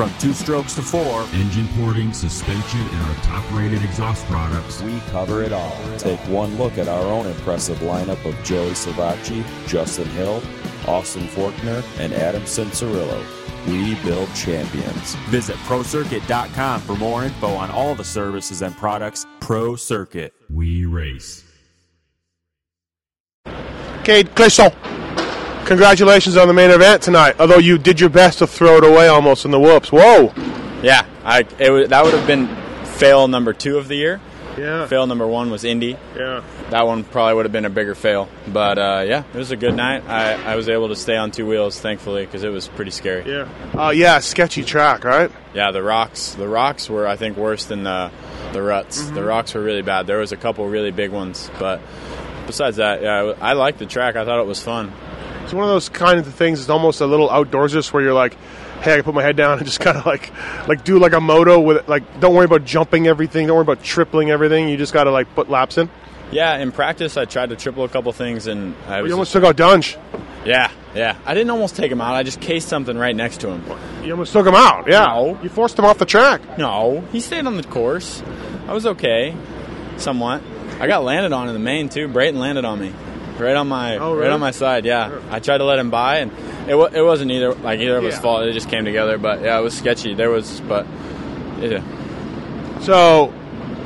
From two strokes to four, engine porting, suspension, and our top rated exhaust products. We cover it all. Take one look at our own impressive lineup of Joey Savatgy, Justin Hill, Austin Forkner, and Adam Cianciarulo. We build champions. Visit ProCircuit.com for more info on all the services and products Pro Circuit. We race. Cade Clason, congratulations on the main event tonight. Although you did your best to throw it away almost in the whoops. Whoa! Yeah, I it was, that would have been fail number two of the year. Yeah. Fail number one was Indy. Yeah. That one probably would have been a bigger fail. But uh, yeah, it was a good night. I, I was able to stay on two wheels, thankfully, because it was pretty scary. Yeah. Uh, yeah, sketchy track, right? Yeah, the rocks. The rocks were, I think, worse than the the ruts. Mm-hmm. The rocks were really bad. There was a couple really big ones, but besides that, yeah, I liked the track. I thought it was fun. It's one of those kind of things. It's almost a little outdoorsist where you're like, hey, I can put my head down and just kind of like, like do like a moto with like, don't worry about jumping everything, don't worry about tripling everything. You just got to like put laps in. Yeah, in practice, I tried to triple a couple things, and I was You almost took out Dunge. yeah, yeah. I didn't almost take him out. I just cased something right next to him. You almost took him out. Yeah. No. You forced him off the track. No, he stayed on the course. I was okay, somewhat. I got landed on in the main too. Brayton landed on me, right on my Oh, really? right on my side. Yeah, I tried to let him by, and it wa- it wasn't either like either of us Yeah. fault. It just came together. But yeah, it was sketchy. There was, but yeah, So,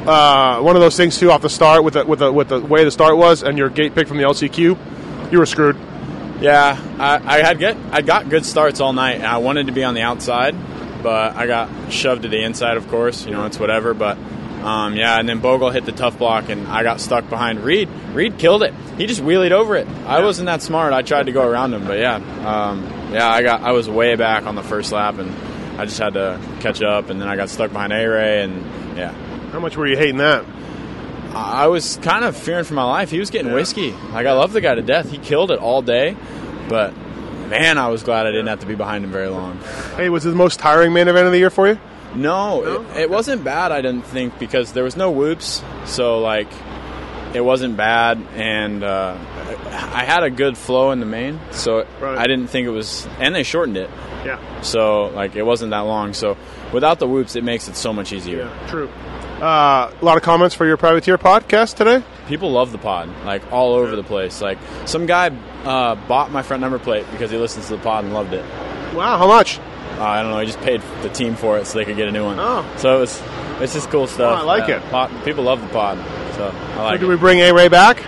uh, one of those things too off the start with the, with the with the way the start was and your gate pick from the LCQ, you were screwed. yeah. I, I had get I got good starts all night, and I wanted to be on the outside, but I got shoved to the inside. Of course, you know it's whatever, but. Um, yeah, and then Bogle hit the tough block, and I got stuck behind Reed. Reed killed it. He just wheelied over it. I wasn't that smart. I tried to go around him, but yeah, um, yeah, I got I was way back on the first lap, and I just had to catch up, and then I got stuck behind A Ray, and yeah, How much were you hating that? I I was kind of fearing for my life. He was getting whiskey. Like I love the guy to death. He killed it all day, but man, I was glad I didn't have to be behind him very long. Hey, was it the most tiring main event of the year for you? No, It, it wasn't bad. I didn't think because there was no whoops, so like it wasn't bad, and uh, I had a good flow in the main, so Right. I didn't think it was. And they shortened it, Yeah. so like it wasn't that long. So without the whoops, it makes it so much easier. Yeah, true. Uh, a lot of comments for your privateer podcast today. People love the pod, like all over the place. Like some guy uh, bought my front number plate because he listens to the pod and loved it. Wow, how much? Uh, I don't know. He just paid the team for it so they could get a new one. Oh. So it was, it's just cool stuff. Oh, I like it. People love the pod, so I like Do it. we bring A Ray back?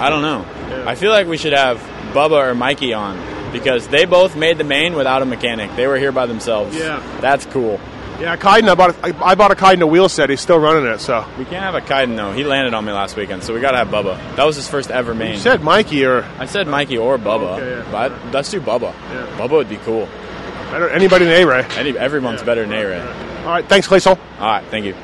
I don't know. I feel like we should have Bubba or Mikey on because they both made the main without a mechanic. They were here by themselves. Yeah. That's cool. Yeah, Kaiden. I bought. A, I, bought a Kaiden a wheel set. He's still running it. So We can't have a Kaiden though. He landed on me last weekend, so we gotta have Bubba. That was his first ever main. you said Mikey or I said Mikey or Bubba, Okay, yeah. but let's do Bubba. Yeah. Bubba would be cool. Better, anybody than A Ray. Any, everyone's better than A-Ray. All right, thanks, Clason. All right, thank you.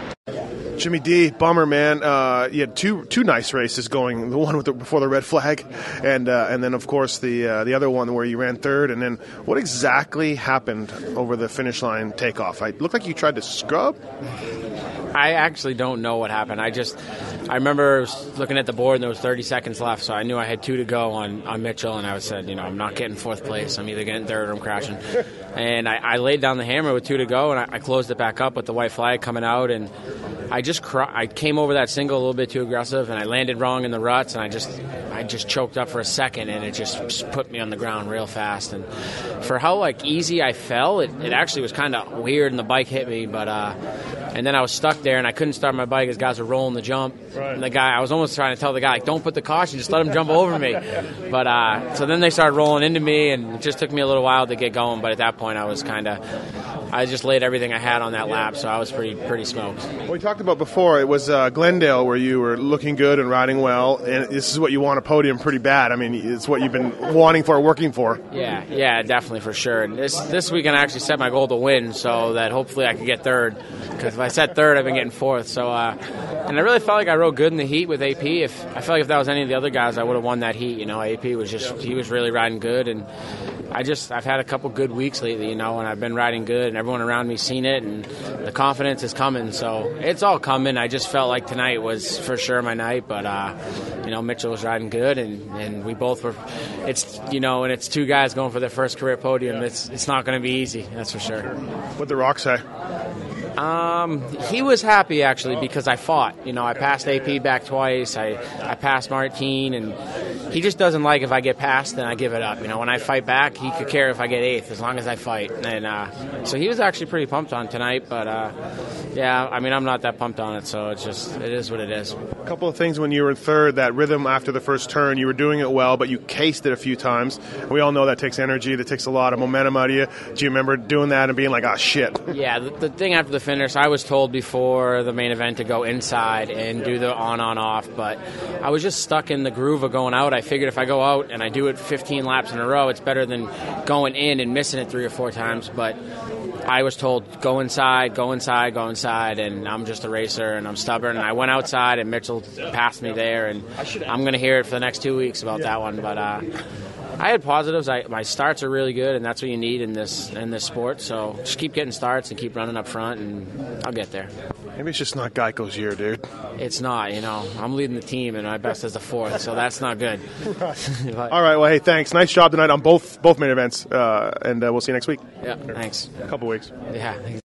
Jimmy D, bummer man. Uh, you had two two nice races going. The one with the, before the red flag, and uh, and then of course the uh, the other one where you ran third. And then what exactly happened over the finish line takeoff? I looked like you tried to scrub. I actually don't know what happened. I just, I remember looking at the board and there was 30 seconds left, so I knew I had two to go on, on Mitchell, and I said, you know, I'm not getting fourth place. I'm either getting third or I'm crashing. And I, I laid down the hammer with two to go, and I, I closed it back up with the white flag coming out, and I just cr- I came over that single a little bit too aggressive, and I landed wrong in the ruts, and I just I just choked up for a second, and it just put me on the ground real fast. And for how like easy I fell, it, it actually was kind of weird, and the bike hit me, but uh, and then I was stuck there, and I couldn't start my bike as guys were rolling the jump. And the guy, I was almost trying to tell the guy, like, don't put the caution, just let him jump over me. But uh, so then they started rolling into me, and it just took me a little while to get going. But at that point, I was kind of, I just laid everything I had on that lap, so I was pretty pretty smoked. We talked about before. It was uh, Glendale where you were looking good and riding well, and this is what you want a podium pretty bad. I mean, it's what you've been wanting for, working for. Yeah, yeah, definitely for sure. And this this weekend I actually set my goal to win, so that hopefully I could get third. Because if I set third, I've been getting fourth. So, uh, and I really felt like I rode good in the heat with AP. If I felt like if that was any of the other guys, I would have won that heat. You know, AP was just he was really riding good, and I just I've had a couple good weeks lately, you know, and I've been riding good, and everyone around me seen it, and the confidence is coming. So it's all coming. I just felt like tonight was for sure my night, but uh, you know, Mitchell was riding good, and, and we both were. It's you know, and it's two guys going for their first career podium. It's it's not going to be easy, that's for sure. What the Rock say? Um, he was happy actually because I fought. You know, I passed AP back twice. I, I passed Martin, and he just doesn't like if I get passed, then I give it up. You know, when I fight back, he could care if I get eighth as long as I fight. And uh, so he was actually pretty pumped on tonight. But uh, yeah, I mean, I'm not that pumped on it, so it's just it is what it is. A couple of things when you were in third, that rhythm after the first turn, you were doing it well, but you cased it a few times. We all know that takes energy, that takes a lot of momentum out of you. Do you remember doing that and being like, "Ah, oh, shit"? Yeah, the, the thing after the finish, I was told before the main event to go inside and do the on on off, but I was just stuck in the groove of going out. I figured if I go out and I do it 15 laps in a row, it's better than going in and missing it three or four times. But I was told go inside, go inside, go inside, and I'm just a racer and I'm stubborn. And I went outside and Mitchell passed me there, and I'm going to hear it for the next two weeks about that one. But uh, I had positives. I, my starts are really good, and that's what you need in this in this sport. So just keep getting starts and keep running up front, and I'll get there. Maybe it's just not Geico's year, dude. It's not. You know, I'm leading the team, and my best is the fourth, so that's not good. All right. Well, hey, thanks. Nice job tonight on both both main events, uh, and uh, we'll see you next week. Yeah. Thanks. A couple weeks. Yeah.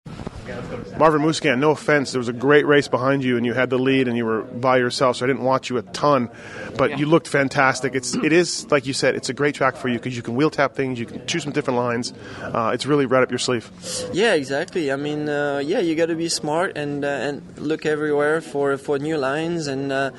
Marvin Musquin, no offense, there was a great race behind you, and you had the lead, and you were by yourself, so I didn't watch you a ton, but yeah. you looked fantastic. It's it is like you said, it's a great track for you because you can wheel tap things, you can choose some different lines. Uh, it's really right up your sleeve. Yeah, exactly. I mean, uh, yeah, you got to be smart and uh, and look everywhere for for new lines and uh,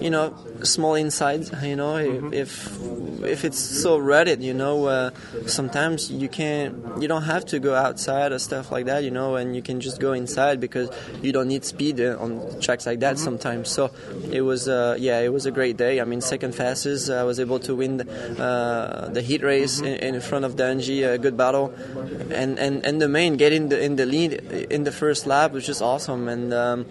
you know small insides. You know, mm-hmm. if if it's so rutted, you know, uh, sometimes you can't, you don't have to go outside or stuff like that, you know, and you can just go inside because you don't need speed on tracks like that mm-hmm. sometimes. So it was, uh, yeah, it was a great day. I mean, second fastest, I was able to win the, uh, the heat race mm-hmm. in, in, front of Dungey, a good battle, and and and the main getting the, in the lead in the first lap was just awesome, and um,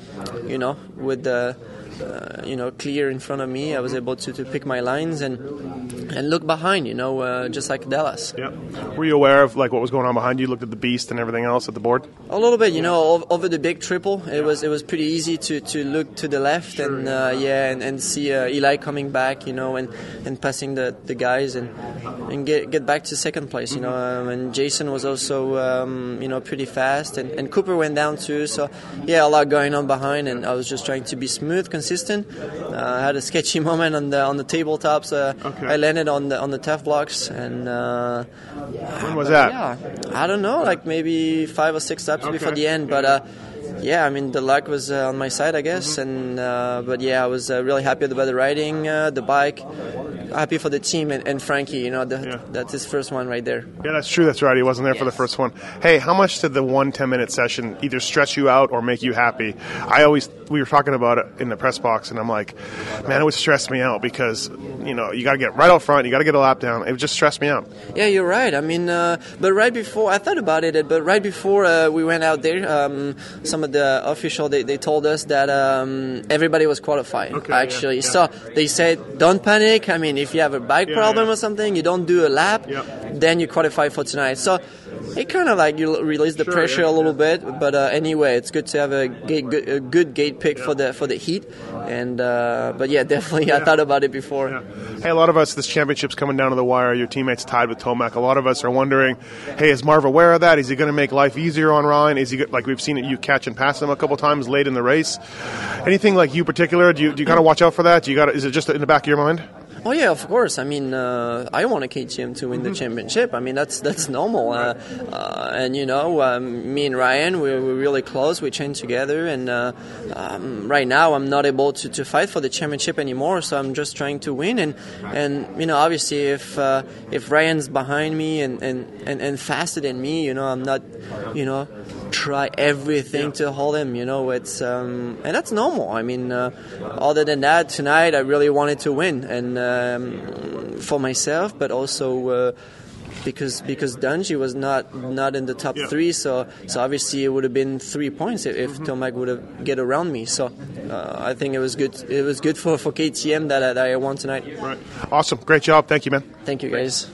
you know, with the uh, you know, clear in front of me. I was able to, to pick my lines and and look behind, you know, uh, just like Dallas. Yeah. Were you aware of like what was going on behind you? Looked at the beast and everything else at the board. A little bit, you know, over the big triple, it was it was pretty easy to, to look to the left sure, and uh, yeah, and, and see uh, Eli coming back, you know, and, and passing the, the guys and and get get back to second place, you know. Um, and Jason was also um, you know pretty fast, and, and Cooper went down too. So yeah, a lot going on behind, and I was just trying to be smooth, consistent. Uh, I had a sketchy moment on the on the tabletops. Uh, okay. I landed on the on the tough blocks, and uh, when was that? Yeah, I don't know, like maybe five or six steps okay. before the end, but. Yeah, I mean the luck was uh, on my side, I guess, mm-hmm. and uh, but yeah, I was uh, really happy about the riding, uh, the bike, happy for the team and, and Frankie. You know, the, yeah. that's his first one right there. Yeah, that's true. That's right. He wasn't there yes. for the first one. Hey, how much did the one 10 minute session either stress you out or make you happy? I always we were talking about it in the press box, and I'm like, man, it would stress me out because you know you got to get right out front, you got to get a lap down. It would just stress me out. Yeah, you're right. I mean, uh, but right before I thought about it, but right before uh, we went out there, um, some of the official they, they told us that um, everybody was qualified. Okay, actually, yeah, yeah. so they said, don't panic. I mean, if you have a bike yeah, problem or something, you don't do a lap, then you qualify for tonight. So it kind of like you release the sure, pressure yeah, a little yeah. bit. But uh, anyway, it's good to have a, gate, good, a good gate pick yeah. for the for the heat. And uh, but yeah, definitely, I thought about it before. Hey, a lot of us, this championship's coming down to the wire. Your teammates tied with Tomac. A lot of us are wondering, hey, is Marv aware of that? Is he going to make life easier on Ryan? Is he like we've seen it? You catch and pass him a couple times late in the race. Anything like you particular? Do you, do you kind of watch out for that? Do you got? Is it just in the back of your mind? Oh yeah, of course. I mean, uh, I want a KTM to win the championship. I mean, that's that's normal. Uh, uh, and you know, um, me and Ryan, we're, we're, really close. We train together, and uh, um, right now I'm not able to, to fight for the championship anymore. So I'm just trying to win. And and you know, obviously, if uh, if Ryan's behind me and, and, and, and faster than me, you know, I'm not, you know try everything yeah. to hold him. You know, it's um, and that's normal. I mean, uh, other than that, tonight I really wanted to win, and um, for myself, but also. Uh, because because Dungey was not not in the top yeah. three, so so obviously it would have been three points if, if mm-hmm. Tomac would have get around me. So uh, I think it was good. It was good for, for KTM that, that I won tonight. Right. Awesome. Great job. Thank you, man. Thank you, guys.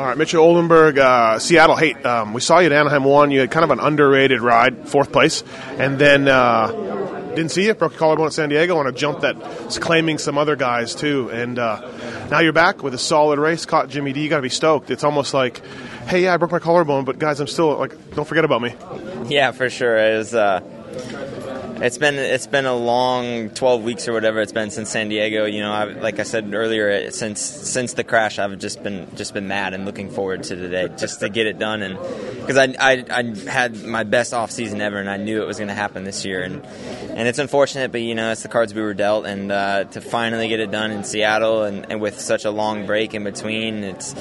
All right, Mitchell Oldenburg, uh, Seattle. Hey, um, we saw you at Anaheim one. You had kind of an underrated ride, fourth place, and then uh, didn't see you. Broke your collarbone at San Diego on a jump that's claiming some other guys too. And uh, now you're back with a solid race. Caught Jimmy D. You got to be stoked. It's almost like, hey, yeah, I broke my collarbone, but guys, I'm still like, don't forget about me. Yeah, for sure. It was. It's been it's been a long 12 weeks or whatever it's been since San Diego. You know, I, like I said earlier, since since the crash, I've just been just been mad and looking forward to today just to get it done. And because I, I, I had my best off season ever, and I knew it was going to happen this year. And and it's unfortunate, but you know, it's the cards we were dealt. And uh, to finally get it done in Seattle and, and with such a long break in between, it's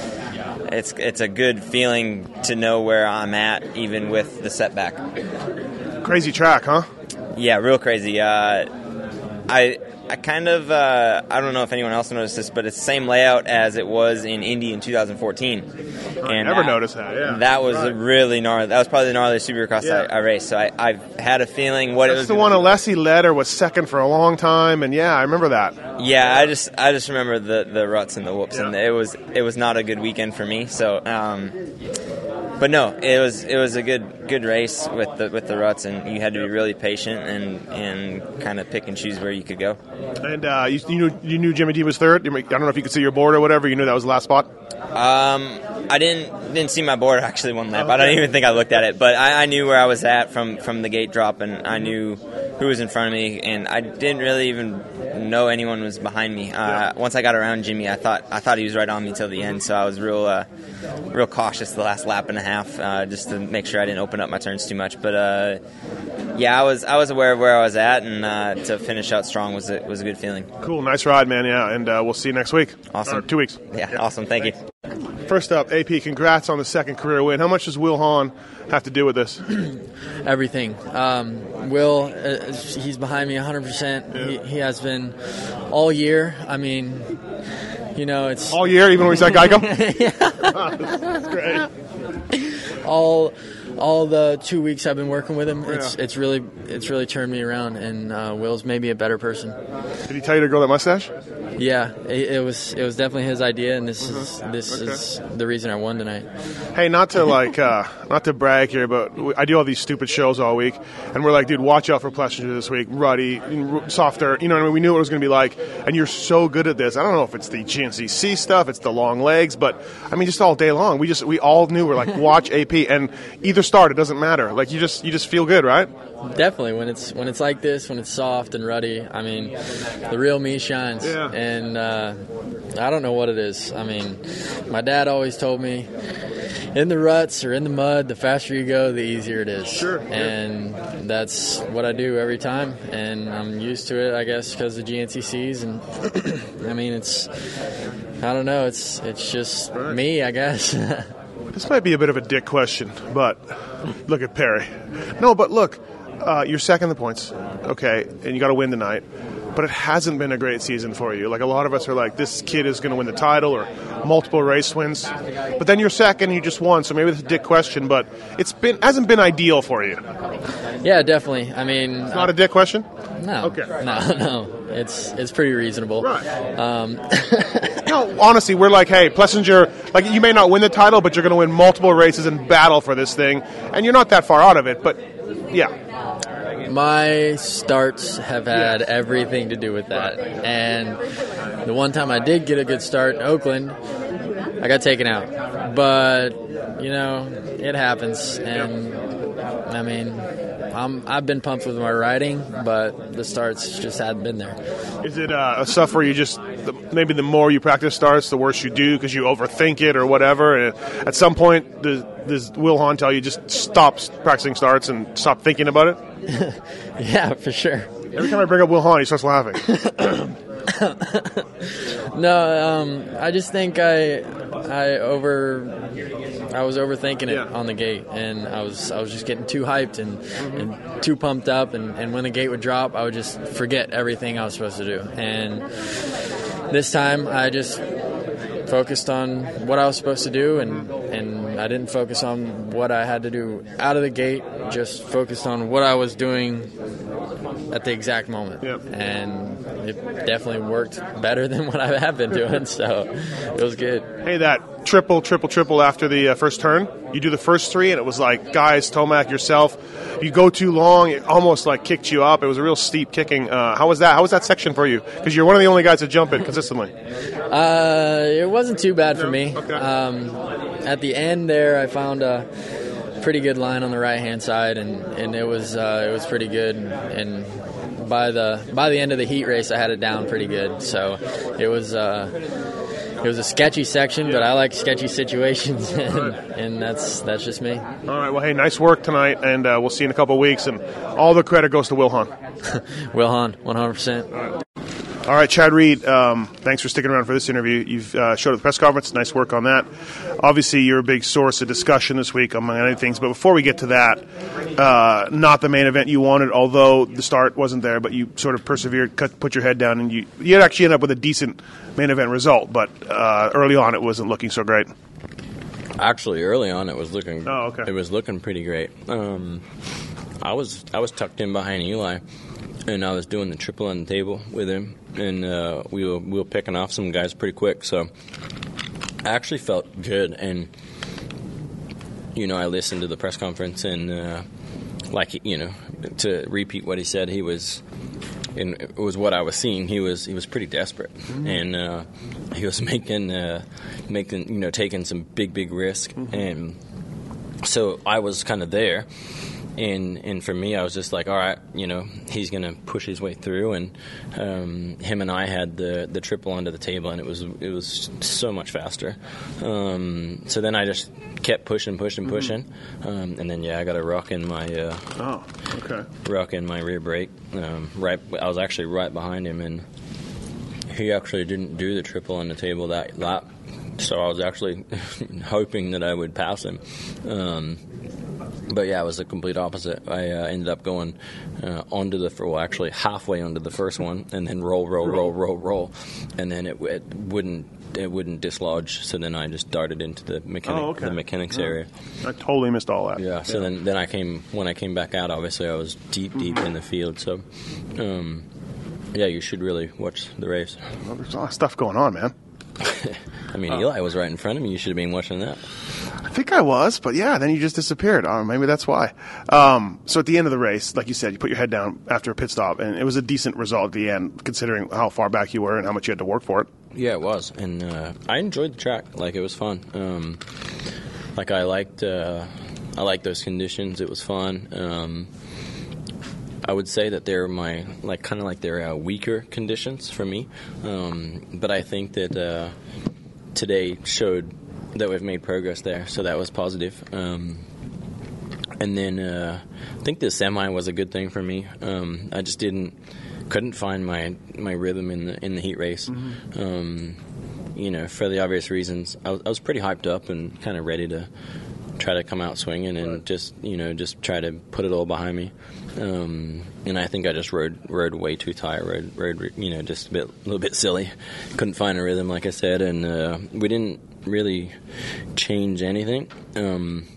it's it's a good feeling to know where I'm at, even with the setback. Crazy track, huh? Yeah, real crazy. Uh, I I kind of uh, I don't know if anyone else noticed this, but it's the same layout as it was in Indy in 2014. I And never that- noticed that. Yeah, That was Right. really gnarly. That was probably the gnarliest supercross Yeah. I, I raced. So I, I've had a feeling what it was. the one. Alessi led or was second for a long time, and yeah, I remember that. Yeah, I just I just remember the, the ruts and the whoops, and Yeah. it was it was not a good weekend for me. So, um, but no, it was it was a good good race with the with the ruts, and you had to be really patient and and kind of pick and choose where you could go. And uh, you, you knew you knew Jimmy D was third. I don't know if you could see your board or whatever. You knew that was the last spot. Um, I didn't didn't see my board actually one lap. I don't even think I looked at it, but I, I knew where I was at from from the gate drop, and I knew who was in front of me, and I didn't really even know anyone was behind me. Uh, Once I got around Jimmy, I thought I thought he was right on me till the end, so I was real uh, real cautious the last lap and a half, uh, just to make sure I didn't open up my turns too much. But uh, yeah, I was I was aware of where I was at, and uh, to finish out strong was a, was a good feeling. Cool, nice ride, man. Yeah, and uh, we'll see you next week. Awesome. Or two weeks. Yeah, awesome. Thank you. First up, AP, congrats on the second career win. How much does Will Hahn have to do with this? everything. Um, Will, uh, he's behind me 100%. He, he has been all year. I mean, you know, it's All year, even when he's at Geico? That's great. all all the two weeks I've been working with him. It's Yeah. it's really it's really turned me around, and uh, Will's maybe a better person. Did he tell you to grow that mustache? Yeah, it, it was it was definitely his idea, and this is this. Okay. is the reason I won tonight. Hey, not to like, uh, not to brag here, but we- I do all these stupid shows all week, and we're like, dude, watch out for Plessinger this week. Ruddy, softer. You know, what I mean, we knew what it was going to be like, and you're so good at this. I don't know if it's the GNCC stuff, it's the long legs, but I mean, just all day long, we just we all knew we're like, watch AP, and either start, it doesn't matter. Like you just you just feel good, right? Definitely, when it's when it's like this, when it's soft and ruddy, I mean, the real me shines. Yeah. And uh, I don't know what it is. I mean, my dad always told me, in the ruts or in the mud, the faster you go, the easier it is. Sure, yeah. And that's what I do every time, and I'm used to it, I guess, because of GNCCs. And I mean, it's I don't know, it's it's just me, I guess. This might be a bit of a dick question, but look at Perry. No, but look, uh, you're second in the points, okay, and you got to win tonight. But it hasn't been a great season for you. Like a lot of us are like, this kid is going to win the title or multiple race wins. But then you're second, and you just won. So maybe it's a dick question, but it's been hasn't been ideal for you. yeah, definitely. I mean, Not a dick question. no, Okay. no, no. It's it's pretty reasonable. Right. Um, No, honestly, we're like, hey, Plessinger, like you may not win the title, but you're going to win multiple races and battle for this thing, and you're not that far out of it. But yeah, My starts have had everything to do with that. And the one time I did get a good start in Oakland, I got taken out. But, you know, it happens. And, I mean, I'm, I've been pumped with my riding, but the starts just hadn't been there. Is it uh, stuff where you just the, maybe the more you practice starts, the worse you do because you overthink it or whatever? And at some point, does, does Will Hahn tell you just stop practicing starts and stop thinking about it? Yeah, for sure. Every time I bring up Will Hahn, he starts laughing. No, um, I just think I, I over, I was overthinking it Yeah. on the gate, and I was, I was just getting too hyped and, and too pumped up, and, and when the gate would drop, I would just forget everything I was supposed to do. And this time, I just focused on what I was supposed to do, and and I didn't focus on what I had to do out of the gate. Just focused on what I was doing at the exact moment, Yep. and it definitely worked better than what I have been doing. So it was good. hey, that triple, triple, triple after the uh, first turn. You do the first three, and it was like, guys, Tomac, yourself, you go too long. It almost like kicked you up. It was a real steep kicking. Uh, how was that? How was that section for you? Because you're one of the only guys to jump it consistently. Uh, it wasn't too bad for me. Um, at the end there, I found a pretty good line on the right hand side, and, and it was uh, it was pretty good. And by the by the end of the heat race, I had it down pretty good. So it was. Uh, it was a sketchy section, but I like sketchy situations, and, and that's that's just me. All right. Well, hey, nice work tonight, and uh, we'll see you in a couple of weeks. And all the credit goes to Will Hahn. Will Hahn, 100%. All right, Chad Reed, um, thanks for sticking around for this interview. You've uh, showed at the press conference. Nice work on that. Obviously, you're a big source of discussion this week, among other things. But before we get to that, uh, not the main event you wanted, although the start wasn't there, but you sort of persevered, cut, put your head down, and you, you actually end up with a decent main event result. But uh, early on, it wasn't looking so great. Actually, early on, it was looking. Oh, okay. It was looking pretty great. Um, I was I was tucked in behind Eli, and I was doing the triple on the table with him, and uh, we were we were picking off some guys pretty quick. So I actually felt good, and you know I listened to the press conference, and uh, like you know to repeat what he said, he was. And it was what I was seeing. He was he was pretty desperate, and uh, he was making uh, making you know taking some big big risk, and so I was kind of there, and and for me, I was just like, all right, you know, he's gonna push his way through, and um, him and I had the the triple onto the table, and it was it was so much faster. Um, so then I just kept pushing, pushing, pushing, um, and then yeah, I got a rock in my uh, Oh, okay. rock in my rear brake. Um, right, I was actually right behind him, and he actually didn't do the triple on the table that lap. So I was actually hoping that I would pass him. Um, but yeah, it was the complete opposite. I uh, ended up going uh, onto the well, actually halfway onto the first one, and then roll, roll, roll, roll, roll, and then it, it wouldn't it wouldn't dislodge. So then I just darted into the mechanic, Oh, okay. the mechanics Oh. area. I totally missed all that. Yeah. So then, then I came when I came back out. Obviously, I was deep, deep Mm-hmm. in the field. So, um, yeah, you should really watch the race. Well, there's a lot of stuff going on, man. I mean, Oh. Eli was right in front of me. You should have been watching that. I think I was, but yeah, then you just disappeared. Oh, maybe that's why. Um, so at the end of the race, like you said, you put your head down after a pit stop, and it was a decent result at the end, considering how far back you were and how much you had to work for it. Yeah, it was, and uh, I enjoyed the track. Like it was fun. Um, like I liked, uh, I liked those conditions. It was fun. Um, I would say that they're my like kind of like they're uh, weaker conditions for me, um, but I think that uh, today showed that we've made progress there, so that was positive. Um, and then uh, I think the semi was a good thing for me. Um, I just didn't couldn't find my my rhythm in the in the heat race. Um, you know, for the obvious reasons, I was, I was pretty hyped up and kind of ready to try to come out swinging and just you know just try to put it all behind me. Um, and I think I just rode rode way too tight, rode rode you know just a bit a little bit silly. Couldn't find a rhythm, like I said, and uh, we didn't really change anything. Um,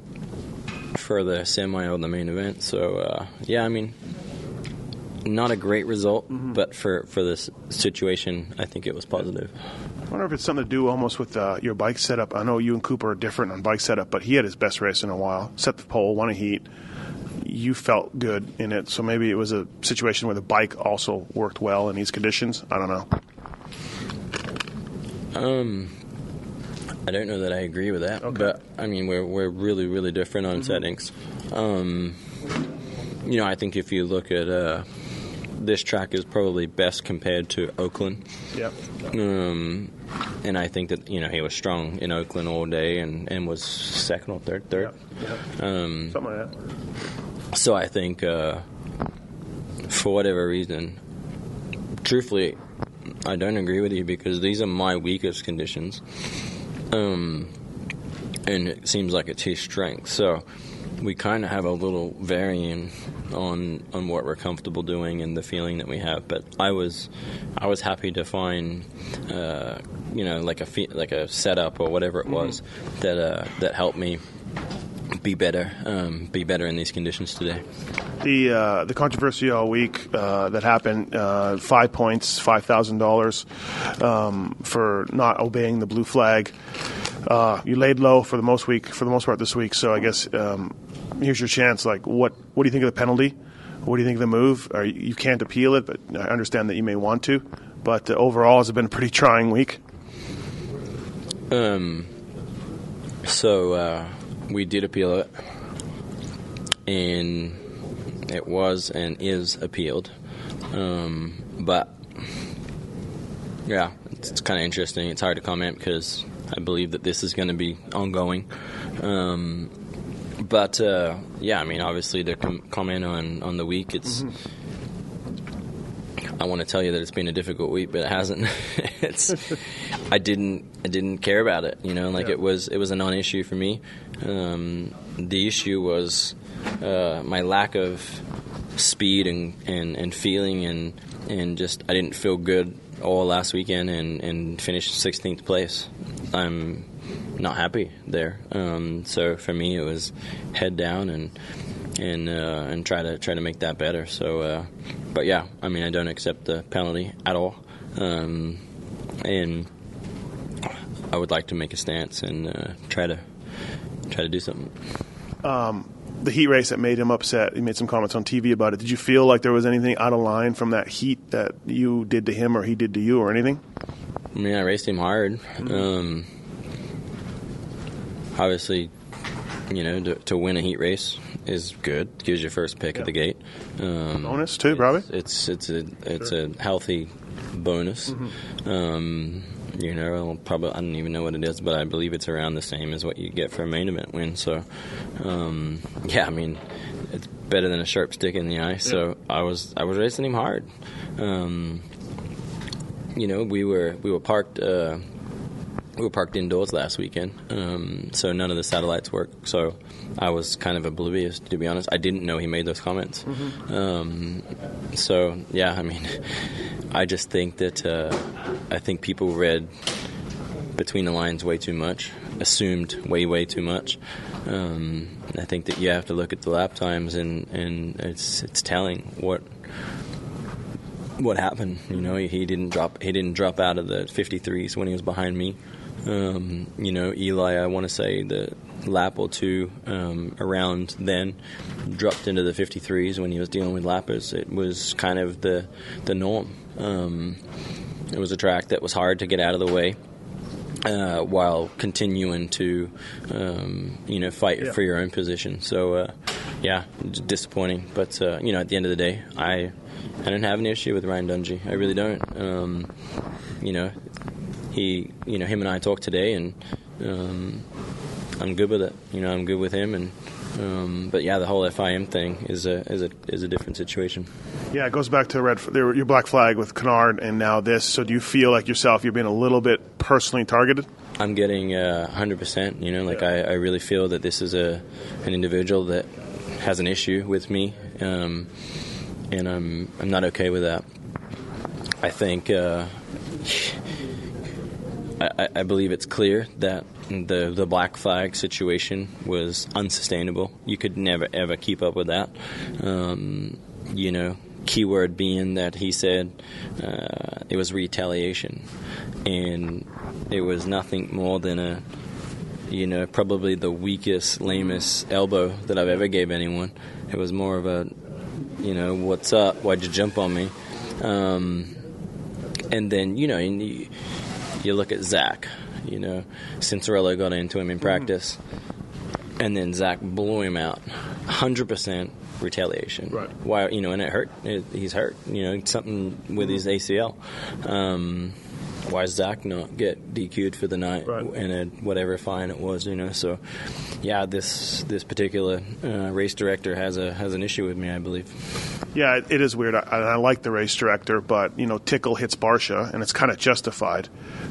for the semi or the main event. So uh, yeah, I mean, not a great result, but for for this situation, I think it was positive. I wonder if it's something to do almost with uh, your bike setup. I know you and Cooper are different on bike setup, but he had his best race in a while. Set the pole, won a heat. You felt good in it, so maybe it was a situation where the bike also worked well in these conditions. I don't know. Um, I don't know that I agree with that, but I mean we're we're really really different on settings. Um, you know, I think if you look at uh, this track is probably best compared to Oakland. Yep. Um, and I think that you know he was strong in Oakland all day and, and was second or third, third. Um, Something like that. So I think, uh, for whatever reason, truthfully, I don't agree with you because these are my weakest conditions, um, and it seems like it's his strength. So we kind of have a little varying on on what we're comfortable doing and the feeling that we have. But I was I was happy to find. Uh, you know, like a fe- like a setup or whatever it was that uh, that helped me be better, um, be better in these conditions today. The uh, the controversy all week uh, that happened, uh, five points, five thousand dollars um, for not obeying the blue flag. Uh, you laid low for the most week for the most part this week. So I guess um, here's your chance. Like, what what do you think of the penalty? What do you think of the move? Or you, can't appeal it, but I understand that you may want to. But uh, overall, has it been a pretty trying week? Um. So uh, we did appeal it, and it was and is appealed. Um, but yeah, it's, it's kind of interesting. It's hard to comment because I believe that this is going to be ongoing. Um, but uh, yeah, I mean, obviously to com- comment on on the week, it's. I want to tell you that it's been a difficult week, but it hasn't. it's I didn't I didn't care about it. You know, like Yeah. it was it was a non-issue for me. Um, the issue was uh, my lack of speed and, and, and feeling and and just I didn't feel good all last weekend and, and finished 16th place. I'm not happy there. Um, so for me, it was head down and and uh, and try to try to make that better. So, uh, but yeah, I mean, I don't accept the penalty at all, um, and I would like to make a stance and uh, try to try to do something. Um, the heat race that made him upset. He made some comments on TV about it. Did you feel like there was anything out of line from that heat that you did to him or he did to you or anything? I mean, I raced him hard. Um, obviously, you know, to, to win a heat race is good. Gives you first pick at the gate. Um, Bonus too, probably. It's it's a it's a healthy bonus. Mhm. Um, you know, I'll probably I don't even know what it is, but I believe it's around the same as what you get for a main event win. So, um, yeah, I mean, it's better than a sharp stick in the eye. So I was I was racing him hard. Um, you know, we were we were parked. Uh, we were parked indoors last weekend, um, so none of the satellites work. So I was kind of oblivious, to be honest. I didn't know he made those comments. Um, so yeah, I mean, I just think that uh, I think people read between the lines way too much, assumed way way too much. Um, I think that you have to look at the lap times, and, and it's it's telling what what happened. You know, he, he didn't drop he didn't drop out of the 53s when he was behind me. Um, you know, Eli, I want to say the lap or two um, around then dropped into the 53s when he was dealing with lappers. It was kind of the the norm. Um, it was a track that was hard to get out of the way. Uh, while continuing to, um, you know, fight Yeah. for your own position. So, uh, yeah, disappointing. But uh, you know, at the end of the day, I I don't have an issue with Ryan Dungey. I really don't. Um, you know, he, you know, him and I talked today, and um, I'm good with it. You know, I'm good with him, and um, but yeah, the whole FIM thing is a is a is a different situation. Yeah, it goes back to red there- your black flag with Kennard and now this. So do you feel like yourself you're being a little bit personally targeted? I'm getting uh, 100%. You know, like I, I really feel that this is a an individual that has an issue with me, um, and I'm I'm not okay with that. I think uh, I, I- believe it's clear that the the black flag situation was unsustainable. You could never ever keep up with that. Um, you know, keyword being that he said uh, it was retaliation, and it was nothing more than a you know probably the weakest, lamest elbow that I've ever gave anyone. It was more of a you know what's up? Why'd you jump on me? Um, and then you know and you, you look at Zach. You know, Cianciarulo got into him in practice, and then Zach blew him out. Hundred percent retaliation. Right. Why? You know, and it hurt. It, he's hurt. You know, something with his ACL. Um, why Zach not get DQ'd for the night and a, whatever fine it was? You know, so yeah, this this particular uh, race director has a has an issue with me, I believe. Yeah, it, it is weird. I, I like the race director, but you know, Tickle hits Barcia, and it's kind of justified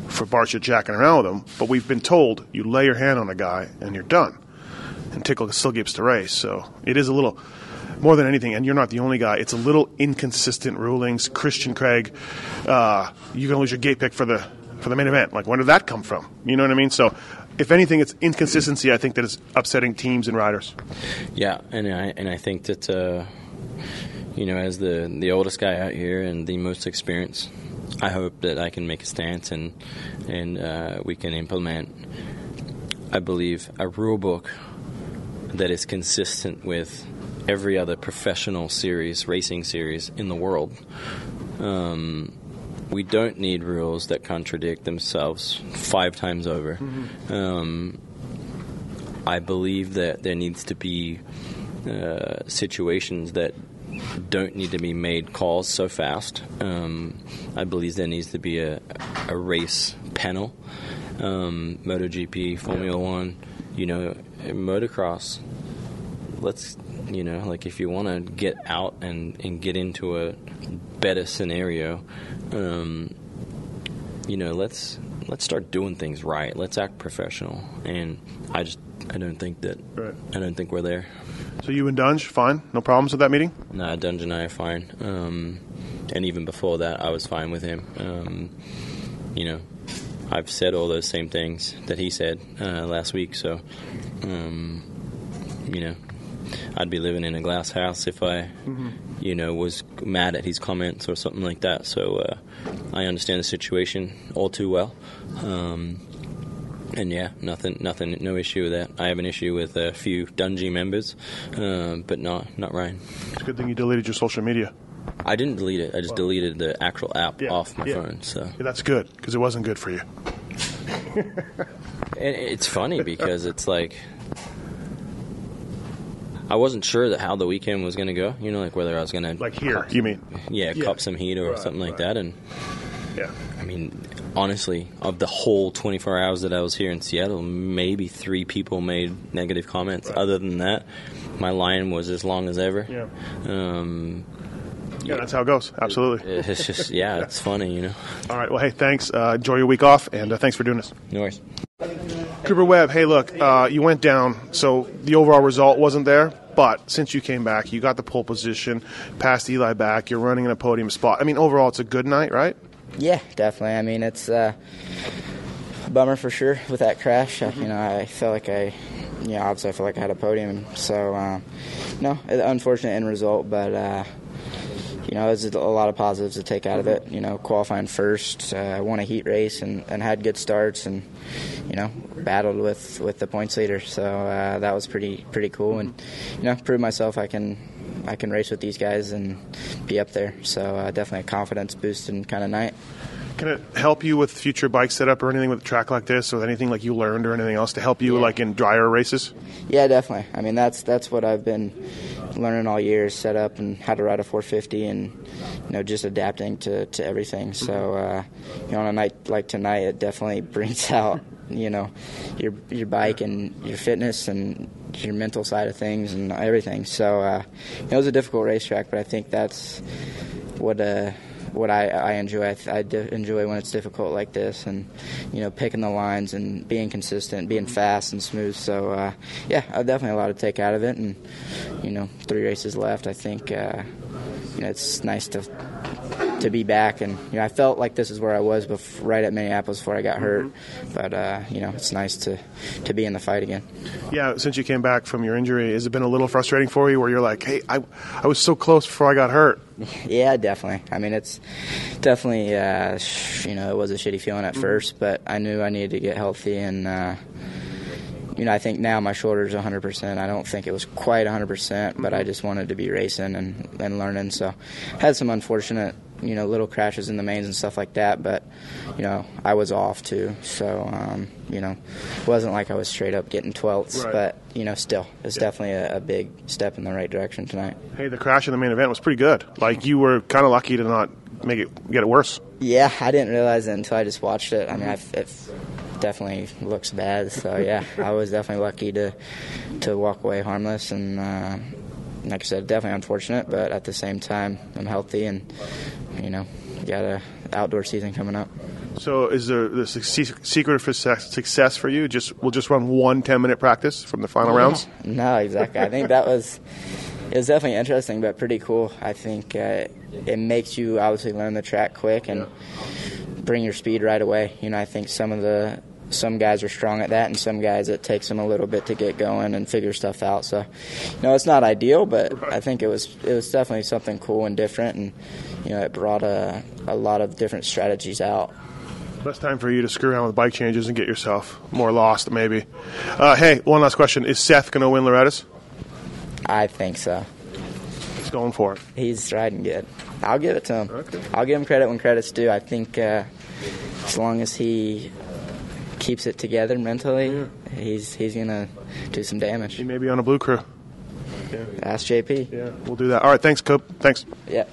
for Barcia jacking around with him. But we've been told you lay your hand on a guy and you're done, and Tickle still gets to race. So it is a little more than anything, and you're not the only guy. It's a little inconsistent rulings. Christian Craig, uh, you're gonna lose your gate pick for the for the main event. Like, when did that come from? You know what I mean? So. If anything, it's inconsistency. I think that is upsetting teams and riders. Yeah, and I and I think that uh, you know, as the the oldest guy out here and the most experienced, I hope that I can make a stance and and uh, we can implement I believe, a rule book that is consistent with every other professional series, racing series in the world. Um, we don't need rules that contradict themselves five times over. Um, I believe that there needs to be uh, situations that don't need to be made calls so fast. Um, I believe there needs to be a, a race panel. Um, MotoGP, Formula One, you know, motocross. Let's, you know, like if you want to get out and, and get into a better scenario, um, you know, let's let's start doing things right. Let's act professional. And I just I don't think that Right. I don't think we're there. So you and Dunge, fine, no problems with that meeting. Nah, Dunge and I are fine. Um, and even before that, I was fine with him. Um, you know, I've said all those same things that he said uh, last week. So, um, you know, I'd be living in a glass house if I, you know, was mad at his comments or something like that. So uh, I understand the situation all too well. Um, and yeah, nothing, nothing, no issue with that. I have an issue with a few Dungy members, uh, but not, not Ryan. It's a good thing you deleted your social media. I didn't delete it. I just deleted the actual app off my yeah. phone. So Yeah, that's good because it wasn't good for you. It's funny because it's like I wasn't sure that how the weekend was going to go. You know, like whether I was going to Like here, you mean? yeah, Yeah. cup some heat or Right, something like right. that. And Yeah. I mean, honestly, of the whole 24 hours that I was here in Seattle, maybe three people made negative comments. Other than that, my line was as long as ever. Yeah. Um, Yeah, that's how it goes. Absolutely. it's just yeah, it's funny, you know. All right. Well, hey, thanks. Uh, enjoy your week off, and uh, thanks for doing this. No worries. Cooper Webb, hey, look, uh, you went down, so the overall result wasn't there. But since you came back, you got the pole position, passed Eli back. You're running in a podium spot. I mean, overall, it's a good night, right? Yeah, definitely. I mean, it's uh, a bummer for sure with that crash. Uh, You know, I felt like I, you know, obviously I felt like I had a podium. So, uh, no, unfortunate end result, but. Uh, you know, there's a lot of positives to take out of it. You know, qualifying first, uh, won a heat race and, and had good starts, and you know, battled with, with the points leader. So uh, that was pretty pretty cool, and you know, proved myself I can I can race with these guys and be up there. So uh, definitely a confidence boosting kind of night. Can it help you with future bike setup or anything with a track like this, or anything like you learned or anything else to help you, like in drier races? Yeah, definitely. I mean, that's that's what I've been learning all year: is set up and how to ride a 450, and you know, just adapting to, to everything. So, uh, you know, on a night like tonight, it definitely brings out you know your your bike and your fitness and your mental side of things and everything. So, uh, it was a difficult racetrack, but I think that's what uh, what I, I enjoy. I, I di- enjoy when it's difficult like this, and you know, picking the lines and being consistent, being fast and smooth. So uh, yeah, I definitely a lot to take out of it, and you know, three races left. I think uh, you know it's nice to to be back, and you know, I felt like this is where I was bef- right at Minneapolis before I got hurt. But uh, you know, it's nice to to be in the fight again. Yeah, since you came back from your injury, has it been a little frustrating for you where you're like, hey, I, I was so close before I got hurt? Yeah, definitely. I mean, it's definitely, uh, sh- you know, it was a shitty feeling at first, but I knew I needed to get healthy. And, uh, you know, I think now my shoulder's 100%. I don't think it was quite 100%, but I just wanted to be racing and, and learning. So had some unfortunate, you know, little crashes in the mains and stuff like that, but, you know, I was off too. So, um, you know, it wasn't like I was straight up getting 12th, Right. but, you know, still, it's definitely a, a big step in the right direction tonight. Hey, the crash in the main event was pretty good. Like, you were kind of lucky to not make it get it worse. Yeah, I didn't realize it until I just watched it. I mean, I, it definitely looks bad. So yeah, I was definitely lucky to to walk away harmless. And uh, like I said, definitely unfortunate, but at the same time, I'm healthy and you know, got a outdoor season coming up. So, is there the secret for success for you? Just we'll just run one 10 minute practice from the final rounds. No, exactly. I think that was it was definitely interesting, but pretty cool. I think uh, it makes you obviously learn the track quick and bring your speed right away. You know, I think some of the some guys are strong at that, and some guys it takes them a little bit to get going and figure stuff out. So, you know, it's not ideal, but I think it was it was definitely something cool and different, and you know, it brought a a lot of different strategies out Best time for you to screw around with bike changes and get yourself more lost, maybe. Uh, hey, one last question: Is Seth going to win Loretta's? I think so. He's going for it. He's riding good. I'll give it to him. I'll give him credit when credit's due. I think uh, as long as he keeps it together mentally, he's he's gonna do some damage. He may be on a blue crew. Ask JP. Yeah, we'll do that. All right, thanks, Coop. Thanks. Yeah.